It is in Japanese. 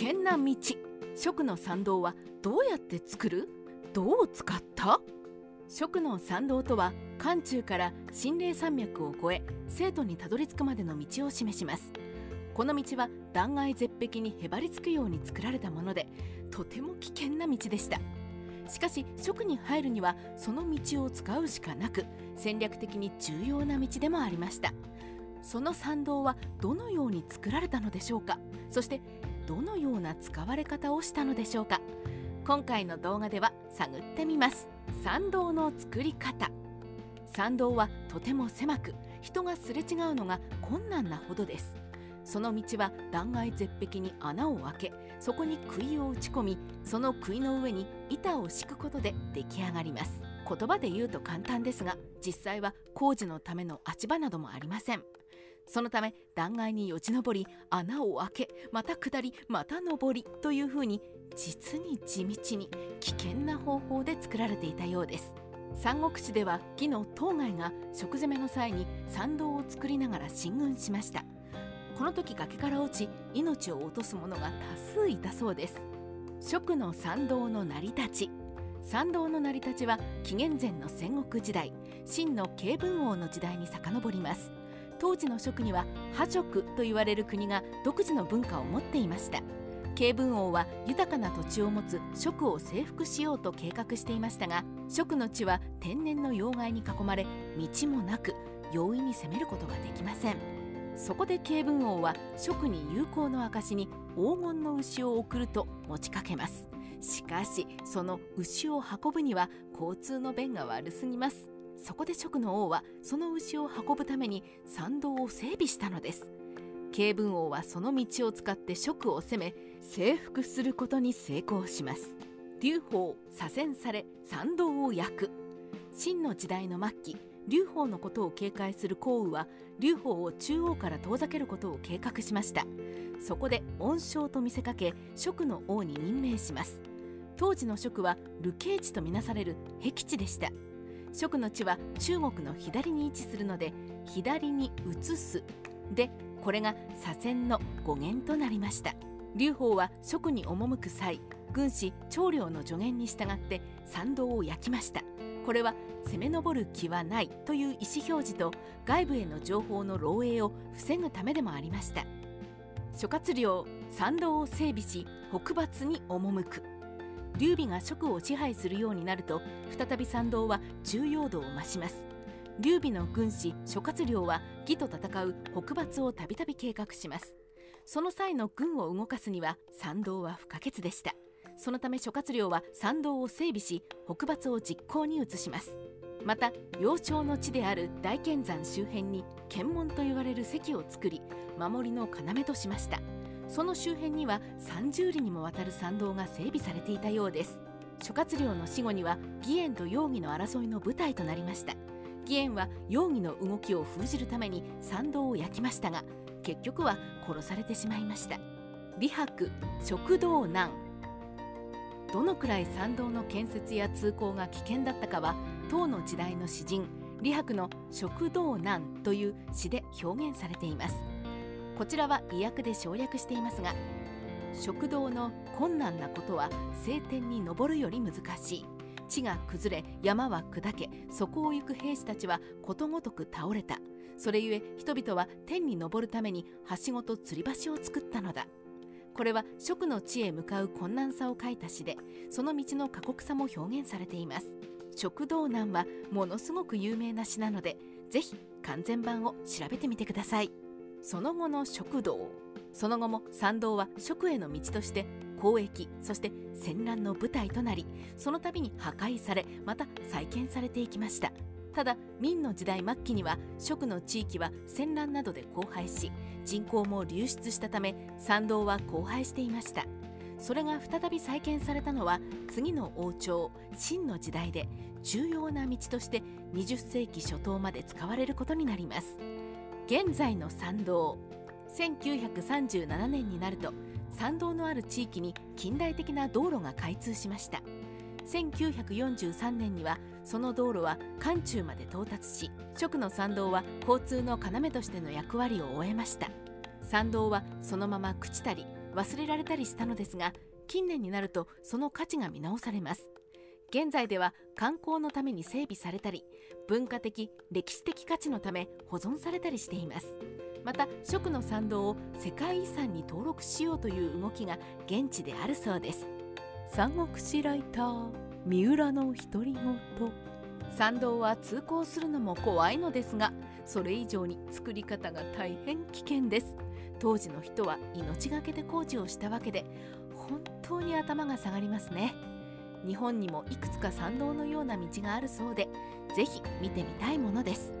険な道。蜀の参道はどうやって作る？どう使った？蜀の参道とは漢中から心霊山脈を越え生徒にたどり着くまでの道を示します。この道は断崖絶壁にへばりつくように作られたものでとても危険な道でした。しかし蜀に入るにはその道を使うしかなく戦略的に重要な道でもありました。その参道はどのように作られたのでしょうか？そしてどのような使われ方をしたのでしょうか。今回の動画では探ってみます。参道の作り方。参道はとても狭く人がすれ違うのが困難なほどです。その道は断崖絶壁に穴を開けそこに杭を打ち込みその杭の上に板を敷くことで出来上がります。言葉で言うと簡単ですが実際は工事のための足場などもありません。そのため断崖によじ登り穴を開けまた下りまた登りというふうに実に地道に危険な方法で作られていたようです。三国志では義の当該が食攻めの際に参道を作りながら進軍しました。この時崖から落ち命を落とす者が多数いたそうです。蜀の参道の成り立ち。参道の成り立ちは紀元前の戦国時代秦の慶文王の時代に遡ります。当時の蜀には破蜀と言われる国が独自の文化を持っていました。慶文王は豊かな土地を持つ蜀を征服しようと計画していましたが蜀の地は天然の要害に囲まれ道もなく容易に攻めることができません。そこで慶文王は蜀に友好の証に黄金の牛を送ると持ちかけます。しかしその牛を運ぶには交通の便が悪すぎます。そこで蜀の王はその牛を運ぶために参道を整備したのです。慶文王はその道を使って蜀を攻め征服することに成功します。劉邦左遷され参道を焼く。秦の時代の末期劉邦のことを警戒する項羽は劉邦を中央から遠ざけることを計画しました。そこで恩賞と見せかけ蜀の王に任命します。当時の蜀は流刑地とみなされる僻地でした。蜀の地は中国の左に位置するので左に移す。でこれが左遷の語源となりました。劉邦は蜀に赴く際軍師長領の助言に従って参道を焼きました。これは攻め上る気はないという意思表示と外部への情報の漏洩を防ぐためでもありました。諸葛亮参道を整備し北伐に赴く。劉備が蜀を支配するようになると再び参道は重要度を増します。劉備の軍師諸葛亮は義と戦う北伐をたびたび計画します。その際の軍を動かすには参道は不可欠でした。そのため諸葛亮は参道を整備し北伐を実行に移します。また幼鳥の地である大剣山周辺に検問と言われる関を作り守りの要としました。その周辺には30里にもわたる参道が整備されていたようです。諸葛亮の死後には義援と容疑の争いの舞台となりました。義援は容疑の動きを封じるために参道を焼きましたが結局は殺されてしまいました。李白食道難。どのくらい参道の建設や通行が危険だったかは唐の時代の詩人李白の「食道難」という詩で表現されています。こちらは意訳で省略していますが食道の困難なことは晴天に登るより難しい。地が崩れ山は砕けそこを行く兵士たちはことごとく倒れた。それゆえ人々は天に登るためにはしごと吊り橋を作ったのだ。これは蜀の地へ向かう困難さを書いた詩でその道の過酷さも表現されています。食道難はものすごく有名な詩なのでぜひ完全版を調べてみてください。その後の食道その後も参道は蜀への道として交易そして戦乱の舞台となりその度に破壊されまた再建されていきました。ただ明の時代末期には蜀の地域は戦乱などで荒廃し人口も流出したため参道は荒廃していました。それが再び再建されたのは次の王朝秦の時代で重要な道として20世紀初頭まで使われることになります。現在の参道。1937年になると参道のある地域に近代的な道路が開通しました。1943年にはその道路は漢中まで到達し蜀の参道は交通の要としての役割を終えました。参道はそのまま朽ちたり忘れられたりしたのですが近年になるとその価値が見直されます。現在では観光のために整備されたり文化的歴史的価値のため保存されたりしています。また食の参道を世界遺産に登録しようという動きが現地であるそうです。三国志ライター三浦の独り言。参道は通行するのも怖いのですがそれ以上に作り方が大変危険です。当時の人は命がけで工事をしたわけで本当に頭が下がりますね日本にもいくつか参道のような道があるそうでぜひ見てみたいものです。